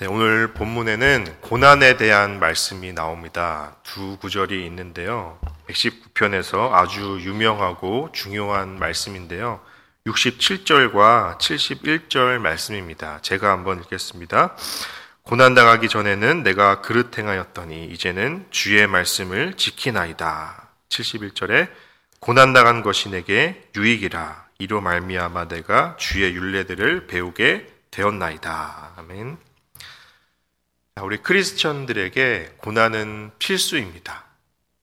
네, 오늘 본문에는 고난에 대한 말씀이 나옵니다. 두 구절이 있는데요. 119편에서 아주 유명하고 중요한 말씀인데요. 67절과 71절 말씀입니다. 제가 한번 읽겠습니다. 고난당하기 전에는 내가 그릇 행하였더니 이제는 주의 말씀을 지키나이다. 71절에 고난당한 것이 내게 유익이라 이로 말미암아 내가 주의 윤례들을 배우게 되었나이다. 아멘. 우리 크리스천들에게 고난은 필수입니다.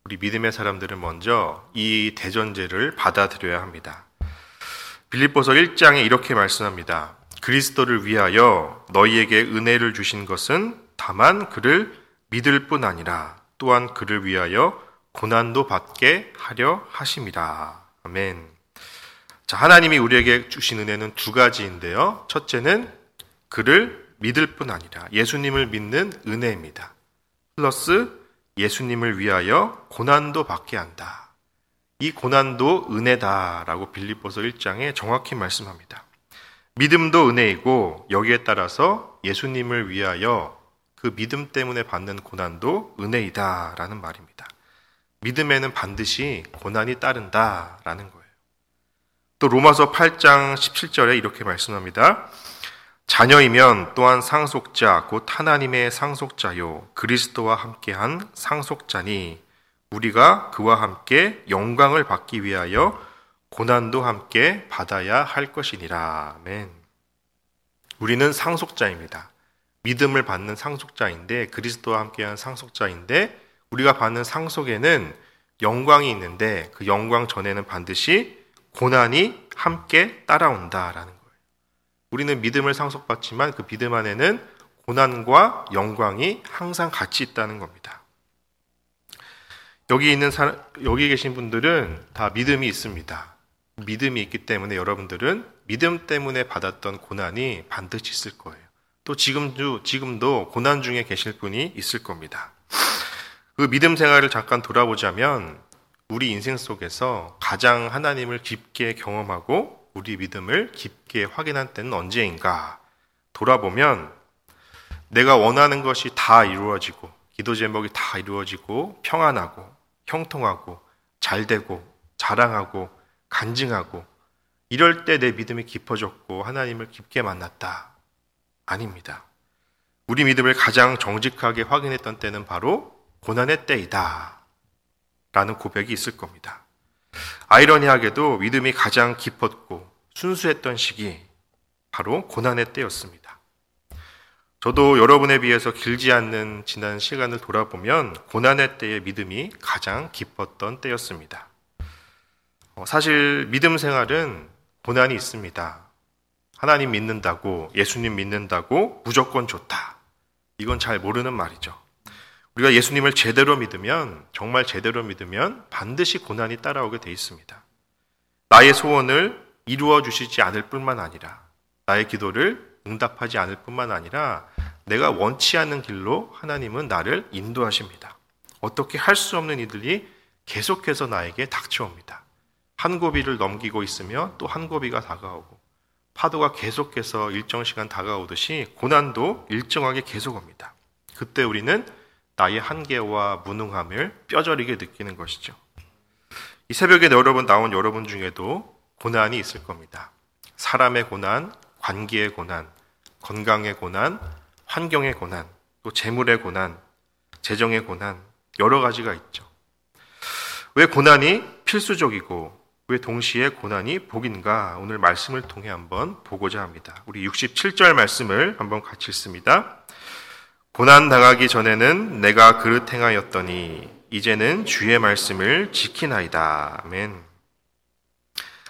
우리 믿음의 사람들은 먼저 이 대전제를 받아들여야 합니다. 빌립보서 1장에 이렇게 말씀합니다. 그리스도를 위하여 너희에게 은혜를 주신 것은 다만 그를 믿을 뿐 아니라 또한 그를 위하여 고난도 받게 하려 하심이라. 아멘. 자, 하나님이 우리에게 주신 은혜는 두 가지인데요. 첫째는 그를 믿을 뿐 아니라 예수님을 믿는 은혜입니다. 플러스 예수님을 위하여 고난도 받게 한다. 이 고난도 은혜다라고 빌립보서 1장에 정확히 말씀합니다. 믿음도 은혜이고 여기에 따라서 예수님을 위하여 그 믿음 때문에 받는 고난도 은혜이다라는 말입니다. 믿음에는 반드시 고난이 따른다라는 거예요. 또 로마서 8장 17절에 이렇게 말씀합니다. 자녀이면 또한 상속자 곧 하나님의 상속자요 그리스도와 함께한 상속자니 우리가 그와 함께 영광을 받기 위하여 고난도 함께 받아야 할 것이니라. 아멘. 우리는 상속자입니다. 믿음을 받는 상속자인데 그리스도와 함께한 상속자인데 우리가 받는 상속에는 영광이 있는데 그 영광 전에는 반드시 고난이 함께 따라온다라는 우리는 믿음을 상속받지만 그 믿음 안에는 고난과 영광이 항상 같이 있다는 겁니다. 여기 있는 사람, 여기 계신 분들은 다 믿음이 있습니다. 믿음이 있기 때문에 여러분들은 믿음 때문에 받았던 고난이 반드시 있을 거예요. 또 지금도, 지금도 고난 중에 계실 분이 있을 겁니다. 그 믿음 생활을 잠깐 돌아보자면 우리 인생 속에서 가장 하나님을 깊게 경험하고 우리 믿음을 깊게 확인한 때는 언제인가 돌아보면 내가 원하는 것이 다 이루어지고 기도 제목이 다 이루어지고 평안하고 형통하고 잘되고 자랑하고 간증하고 이럴 때 내 믿음이 깊어졌고 하나님을 깊게 만났다. 아닙니다. 우리 믿음을 가장 정직하게 확인했던 때는 바로 고난의 때이다. 라는 고백이 있을 겁니다. 아이러니하게도 믿음이 가장 깊었고 순수했던 시기 바로 고난의 때였습니다. 저도 여러분에 비해서 길지 않는 지난 시간을 돌아보면 고난의 때의 믿음이 가장 깊었던 때였습니다. 어, 사실 믿음 생활은 고난이 있습니다. 하나님 믿는다고, 예수님 믿는다고 무조건 좋다. 이건 잘 모르는 말이죠. 우리가 예수님을 제대로 믿으면, 정말 제대로 믿으면 반드시 고난이 따라오게 돼 있습니다. 나의 소원을 이루어 주시지 않을 뿐만 아니라, 나의 기도를 응답하지 않을 뿐만 아니라, 내가 원치 않는 길로 하나님은 나를 인도하십니다. 어떻게 할 수 없는 이들이 계속해서 나에게 닥쳐옵니다. 한 고비를 넘기고 있으며 또한 고비가 다가오고, 파도가 계속해서 일정 시간 다가오듯이 고난도 일정하게 계속 옵니다. 그때 우리는 나의 한계와 무능함을 뼈저리게 느끼는 것이죠. 이 새벽에 여러분 나온 여러분 중에도 고난이 있을 겁니다. 사람의 고난, 관계의 고난, 건강의 고난, 환경의 고난, 또 재물의 고난, 재정의 고난, 여러 가지가 있죠. 왜 고난이 필수적이고 왜 동시에 고난이 복인가 오늘 말씀을 통해 한번 보고자 합니다. 우리 67절 말씀을 한번 같이 읽습니다. 고난 당하기 전에는 내가 그릇 행하였더니 이제는 주의 말씀을 지키나이다. 아멘.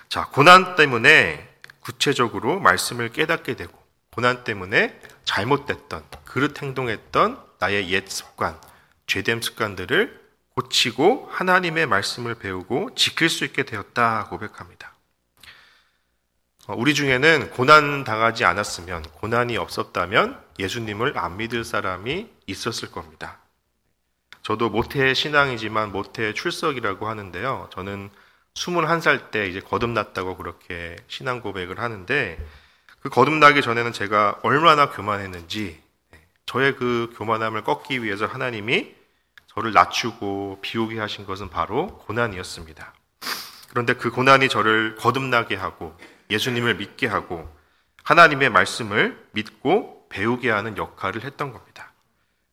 자, 고난 때문에 구체적으로 말씀을 깨닫게 되고 고난 때문에 잘못됐던 그릇 행동했던 나의 옛 습관, 죄됨 습관들을 고치고 하나님의 말씀을 배우고 지킬 수 있게 되었다 고백합니다. 어, 우리 중에는 고난 당하지 않았으면, 고난이 없었다면 예수님을 안 믿을 사람이 있었을 겁니다. 저도 모태 신앙이지만 모태 출석이라고 하는데요. 저는 21살 때 이제 거듭났다고 그렇게 신앙 고백을 하는데 그 거듭나기 전에는 제가 얼마나 교만했는지 저의 그 교만함을 꺾기 위해서 하나님이 저를 낮추고 비우게 하신 것은 바로 고난이었습니다. 그런데 그 고난이 저를 거듭나게 하고 예수님을 믿게 하고 하나님의 말씀을 믿고 배우게 하는 역할을 했던 겁니다.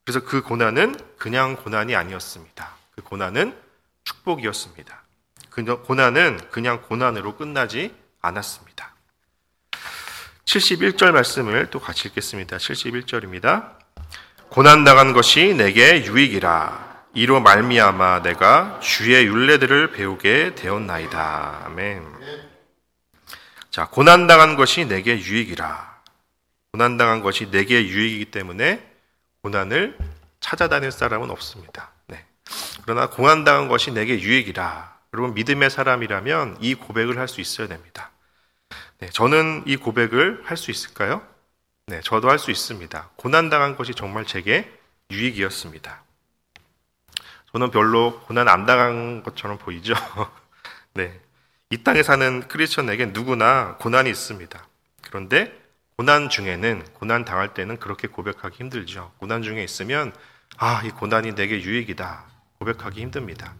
그래서 그 고난은 그냥 고난이 아니었습니다. 그 고난은 축복이었습니다. 그 고난은 그냥 고난으로 끝나지 않았습니다. 71절 말씀을 또 같이 읽겠습니다. 71절입니다. 고난 당한 것이 내게 유익이라. 이로 말미암아 내가 주의 윤례들을 배우게 되었나이다. 아멘. 자, 고난 당한 것이 내게 유익이라. 고난 당한 것이 내게 유익이기 때문에 고난을 찾아다닐 사람은 없습니다. 네. 그러나 고난 당한 것이 내게 유익이라. 여러분 믿음의 사람이라면 이 고백을 할 수 있어야 됩니다. 네, 저는 이 고백을 할 수 있을까요? 네, 저도 할 수 있습니다. 고난 당한 것이 정말 제게 유익이었습니다. 저는 별로 고난 안 당한 것처럼 보이죠? 네. 이 땅에 사는 크리스천에게 누구나 고난이 있습니다. 그런데 고난 중에는, 고난 당할 때는 그렇게 고백하기 힘들죠. 고난 중에 있으면, 아, 이 고난이 내게 유익이다. 고백하기 힘듭니다.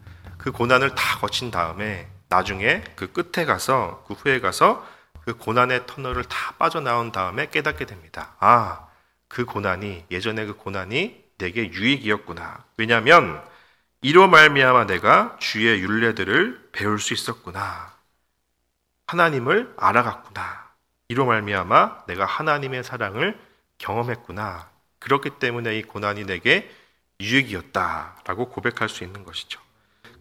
그 고난을 다 거친 다음에 나중에 그 끝에 가서, 그 후에 가서 그 고난의 터널을 다 빠져나온 다음에 깨닫게 됩니다. 아, 그 고난이 예전에 그 고난이 내게 유익이었구나. 왜냐하면 이로 말미암아 내가 주의 윤례들을 배울 수 있었구나. 하나님을 알아갔구나. 이로 말미암아 내가 하나님의 사랑을 경험했구나. 그렇기 때문에 이 고난이 내게 유익이었다라고 고백할 수 있는 것이죠.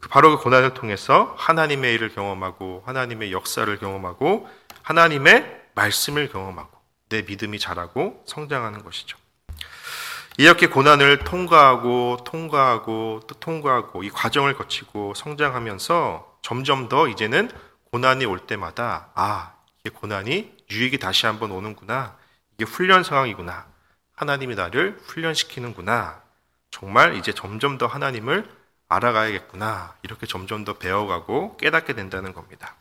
그 바로 그 고난을 통해서 하나님의 일을 경험하고 하나님의 역사를 경험하고 하나님의 말씀을 경험하고 내 믿음이 자라고 성장하는 것이죠. 이렇게 고난을 통과하고 통과하고 또 통과하고 이 과정을 거치고 성장하면서 점점 더 이제는 고난이 올 때마다 아, 이게 고난이 유익이 다시 한번 오는구나. 이게 훈련 상황이구나. 하나님이 나를 훈련시키는구나. 정말 이제 점점 더 하나님을 알아가야겠구나. 이렇게 점점 더 배워가고 깨닫게 된다는 겁니다.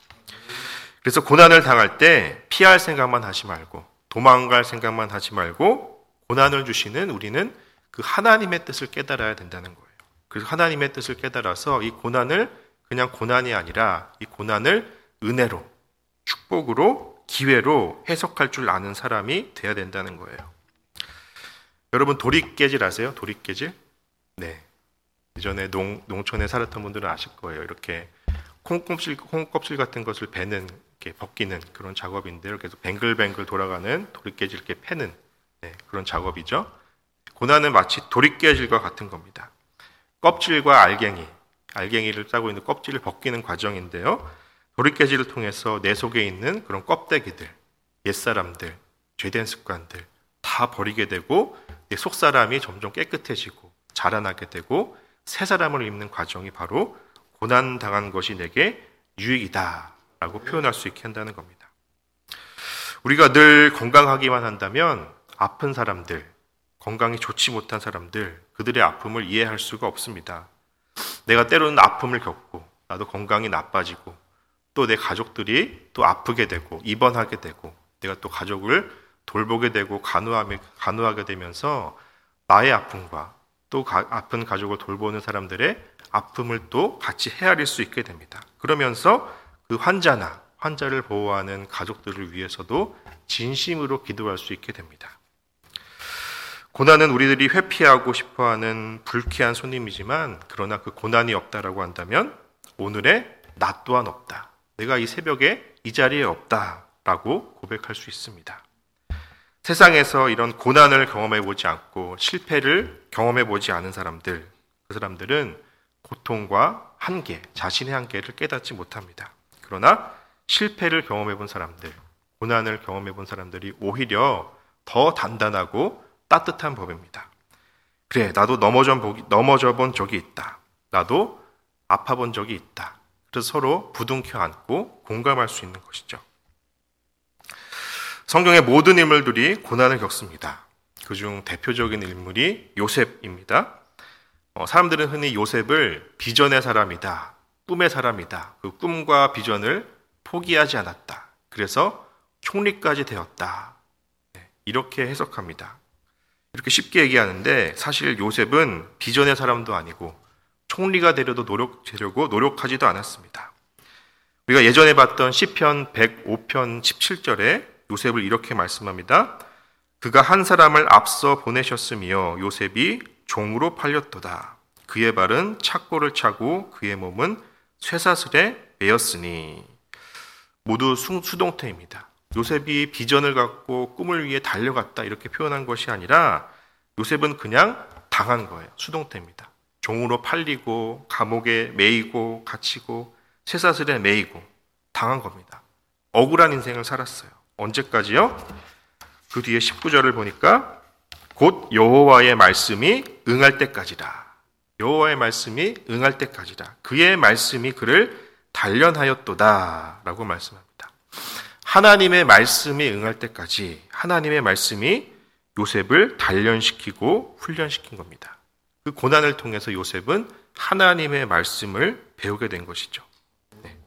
그래서 고난을 당할 때 피할 생각만 하지 말고 도망갈 생각만 하지 말고 고난을 주시는 우리는 그 하나님의 뜻을 깨달아야 된다는 거예요. 그래서 하나님의 뜻을 깨달아서 이 고난을 그냥 고난이 아니라 이 고난을 은혜로, 축복으로, 기회로 해석할 줄 아는 사람이 돼야 된다는 거예요. 여러분 도리깨질 아세요? 도리깨질? 네. 예전에 농, 농촌에 살았던 분들은 아실 거예요. 이렇게 콩껍질, 콩껍질 같은 것을 베는 이렇게 벗기는 그런 작업인데요. 계속 뱅글뱅글 돌아가는 도리깨질 이렇게 패는 네, 그런 작업이죠. 고난은 마치 도리깨질과 같은 겁니다. 껍질과 알갱이, 알갱이를 짜고 있는 껍질을 벗기는 과정인데요. 도리깨질을 통해서 내 속에 있는 그런 껍데기들, 옛사람들, 죄된 습관들 다 버리게 되고 내 속사람이 점점 깨끗해지고 자라나게 되고 새 사람을 입는 과정이 바로 고난 당한 것이 내게 유익이다. 라고 표현할 수 있게 한다는 겁니다. 우리가 늘 건강하기만 한다면 아픈 사람들, 건강이 좋지 못한 사람들, 그들의 아픔을 이해할 수가 없습니다. 내가 때로는 아픔을 겪고, 나도 건강이 나빠지고, 또 내 가족들이 또 아프게 되고, 입원하게 되고, 내가 또 가족을 돌보게 되고, 간호하게 되면서 나의 아픔과 또 가, 아픈 가족을 돌보는 사람들의 아픔을 또 같이 헤아릴 수 있게 됩니다. 그러면서 그 환자나 환자를 보호하는 가족들을 위해서도 진심으로 기도할 수 있게 됩니다. 고난은 우리들이 회피하고 싶어 하는 불쾌한 손님이지만 그러나 그 고난이 없다라고 한다면 오늘의 나 또한 없다. 내가 이 새벽에 이 자리에 없다라고 고백할 수 있습니다. 세상에서 이런 고난을 경험해 보지 않고 실패를 경험해 보지 않은 사람들, 그 사람들은 고통과 한계, 자신의 한계를 깨닫지 못합니다. 그러나 실패를 경험해 본 사람들, 고난을 경험해 본 사람들이 오히려 더 단단하고 따뜻한 법입니다. 그래, 나도 넘어져, 보기, 넘어져 본 적이 있다. 나도 아파 본 적이 있다. 그래서 서로 부둥켜 안고 공감할 수 있는 것이죠. 성경의 모든 인물들이 고난을 겪습니다. 그중 대표적인 인물이 요셉입니다. 어, 사람들은 흔히 요셉을 비전의 사람이다, 꿈의 사람이다. 그 꿈과 비전을 포기하지 않았다. 그래서 총리까지 되었다. 네, 이렇게 해석합니다. 이렇게 쉽게 얘기하는데 사실 요셉은 비전의 사람도 아니고 총리가 되려도 노력하려고 노력하지도 않았습니다. 우리가 예전에 봤던 시편 105편 17절에 요셉을 이렇게 말씀합니다. 그가 한 사람을 앞서 보내셨으며 요셉이 종으로 팔렸도다. 그의 발은 착고를 차고 그의 몸은 쇠사슬에 매였으니 모두 수동태입니다. 요셉이 비전을 갖고 꿈을 위해 달려갔다 이렇게 표현한 것이 아니라 요셉은 그냥 당한 거예요. 수동태입니다. 종으로 팔리고 감옥에 매이고 갇히고 쇠사슬에 매이고 당한 겁니다. 억울한 인생을 살았어요. 언제까지요? 그 뒤에 19절을 보니까 곧 여호와의 말씀이 응할 때까지다. 여호와의 말씀이 응할 때까지다. 그의 말씀이 그를 단련하였도다라고 말씀합니다. 하나님의 말씀이 응할 때까지 하나님의 말씀이 요셉을 단련시키고 훈련시킨 겁니다. 그 고난을 통해서 요셉은 하나님의 말씀을 배우게 된 것이죠. 네.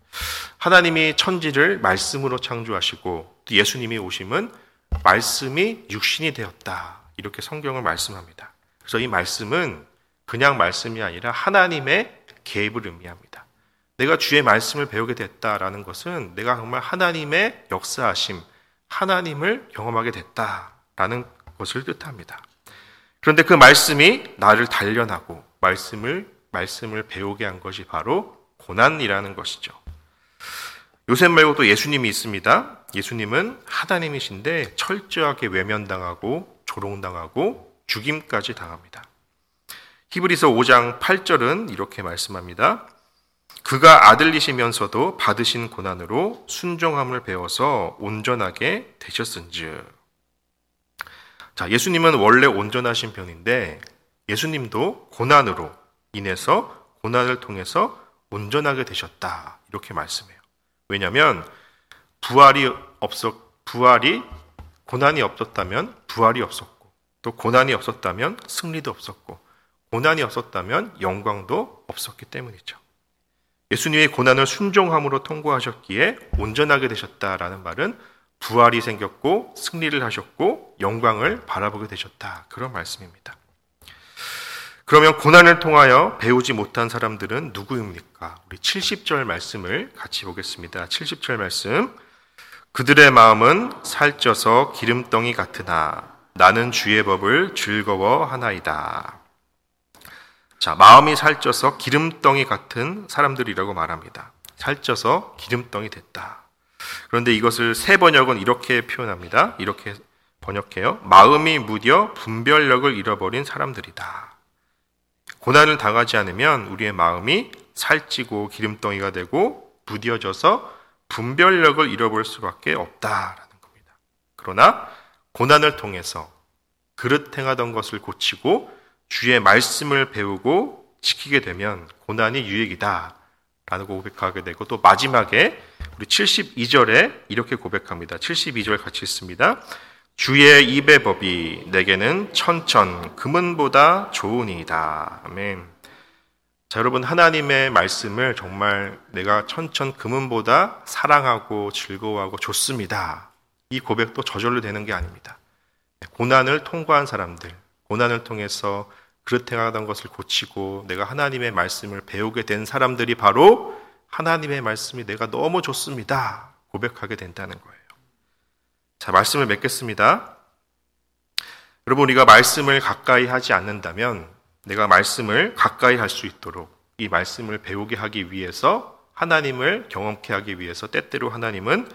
하나님이 천지를 말씀으로 창조하시고 또 예수님이 오심은 말씀이 육신이 되었다. 이렇게 성경을 말씀합니다. 그래서 이 말씀은 그냥 말씀이 아니라 하나님의 개입을 의미합니다. 내가 주의 말씀을 배우게 됐다라는 것은 내가 정말 하나님의 역사하심, 하나님을 경험하게 됐다라는 것을 뜻합니다. 그런데 그 말씀이 나를 단련하고 말씀을 말씀을 배우게 한 것이 바로 고난이라는 것이죠. 요셉 말고도 예수님이 있습니다. 예수님은 하나님이신데 철저하게 외면당하고 조롱당하고 죽임까지 당합니다. 히브리서 5장 8절은 이렇게 말씀합니다. 그가 아들이시면서도 받으신 고난으로 순종함을 배워서 온전하게 되셨은즉. 자, 예수님은 원래 온전하신 편인데 예수님도 고난으로 인해서 고난을 통해서 온전하게 되셨다. 이렇게 말씀해요. 왜냐하면 부활이 없었 부활이 고난이 없었다면 부활이 없었고 또 고난이 없었다면 승리도 없었고 고난이 없었다면 영광도 없었기 때문이죠. 예수님의 고난을 순종함으로 통과하셨기에 온전하게 되셨다라는 말은 부활이 생겼고 승리를 하셨고 영광을 바라보게 되셨다. 그런 말씀입니다. 그러면 고난을 통하여 배우지 못한 사람들은 누구입니까? 우리 70절 말씀을 같이 보겠습니다. 70절 말씀. 그들의 마음은 살쪄서 기름덩이 같으나 나는 주의 법을 즐거워하나이다. 자, 마음이 살쪄서 기름덩이 같은 사람들이라고 말합니다. 살쪄서 기름덩이 됐다. 그런데 이것을 새 번역은 이렇게 표현합니다. 이렇게 번역해요. 마음이 무뎌 분별력을 잃어버린 사람들이다. 고난을 당하지 않으면 우리의 마음이 살찌고 기름덩이가 되고 무뎌져서 분별력을 잃어버릴 수밖에 없다라는 겁니다. 그러나 고난을 통해서 그릇 행하던 것을 고치고 주의 말씀을 배우고 지키게 되면 고난이 유익이다. 라고 고백하게 되고 또 마지막에 우리 72절에 이렇게 고백합니다. 72절 같이 읽습니다. 주의 입의 법이 내게는 천천 금은보다 좋으니이다. 아멘. 자, 여러분 하나님의 말씀을 정말 내가 천천 금은보다 사랑하고 즐거워하고 좋습니다. 이 고백도 저절로 되는 게 아닙니다. 고난을 통과한 사람들, 고난을 통해서 그릇 행하던 것을 고치고 내가 하나님의 말씀을 배우게 된 사람들이 바로 하나님의 말씀이 내가 너무 좋습니다. 고백하게 된다는 거예요. 자, 말씀을 맺겠습니다. 여러분, 우리가 말씀을 가까이 하지 않는다면 내가 말씀을 가까이 할 수 있도록 이 말씀을 배우게 하기 위해서 하나님을 경험케 하기 위해서 때때로 하나님은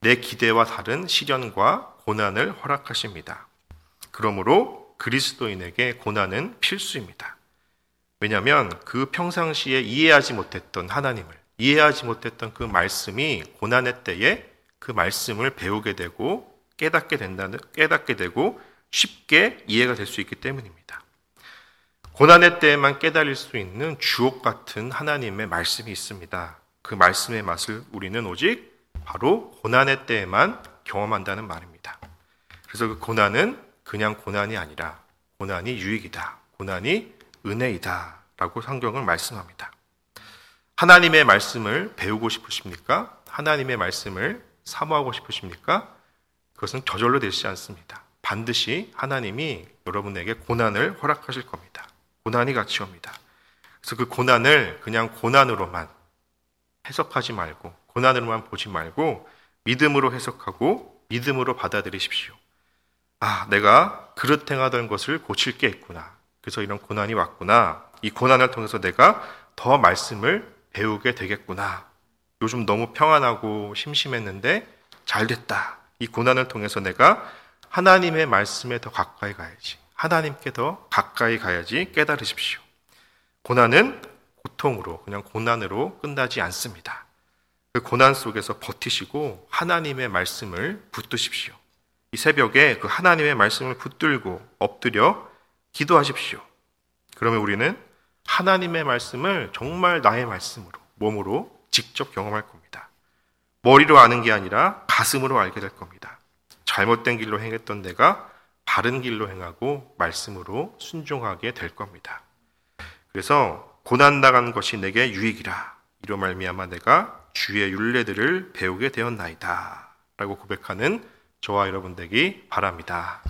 내 기대와 다른 시련과 고난을 허락하십니다. 그러므로 그리스도인에게 고난은 필수입니다. 왜냐하면 그 평상시에 이해하지 못했던 하나님을, 이해하지 못했던 그 말씀이 고난의 때에 그 말씀을 배우게 되고 깨닫게 된다는, 깨닫게 되고 쉽게 이해가 될 수 있기 때문입니다. 고난의 때에만 깨달을 수 있는 주옥 같은 하나님의 말씀이 있습니다. 그 말씀의 맛을 우리는 오직 바로 고난의 때에만 경험한다는 말입니다. 그래서 그 고난은 그냥 고난이 아니라 고난이 유익이다. 고난이 은혜이다. 라고 성경을 말씀합니다. 하나님의 말씀을 배우고 싶으십니까? 하나님의 말씀을 사모하고 싶으십니까? 그것은 저절로 되지 않습니다. 반드시 하나님이 여러분에게 고난을 허락하실 겁니다. 고난이 같이 옵니다. 그래서 그 고난을 그냥 고난으로만 해석하지 말고 고난으로만 보지 말고 믿음으로 해석하고 믿음으로 받아들이십시오. 아, 내가 그릇 행하던 것을 고칠 게 있구나. 그래서 이런 고난이 왔구나. 이 고난을 통해서 내가 더 말씀을 배우게 되겠구나. 요즘 너무 평안하고 심심했는데 잘 됐다. 이 고난을 통해서 내가 하나님의 말씀에 더 가까이 가야지. 하나님께 더 가까이 가야지 깨달으십시오. 고난은 고통으로, 그냥 고난으로 끝나지 않습니다. 그 고난 속에서 버티시고 하나님의 말씀을 붙드십시오. 이 새벽에 그 하나님의 말씀을 붙들고 엎드려 기도하십시오. 그러면 우리는 하나님의 말씀을 정말 나의 말씀으로, 몸으로 직접 경험할 겁니다. 머리로 아는 게 아니라 가슴으로 알게 될 겁니다. 잘못된 길로 행했던 내가 바른 길로 행하고 말씀으로 순종하게 될 겁니다. 그래서 고난 당한 것이 내게 유익이라 이로 말미암아 내가 주의 윤례들을 배우게 되었나이다 라고 고백하는 저와 여러분 되기 바랍니다.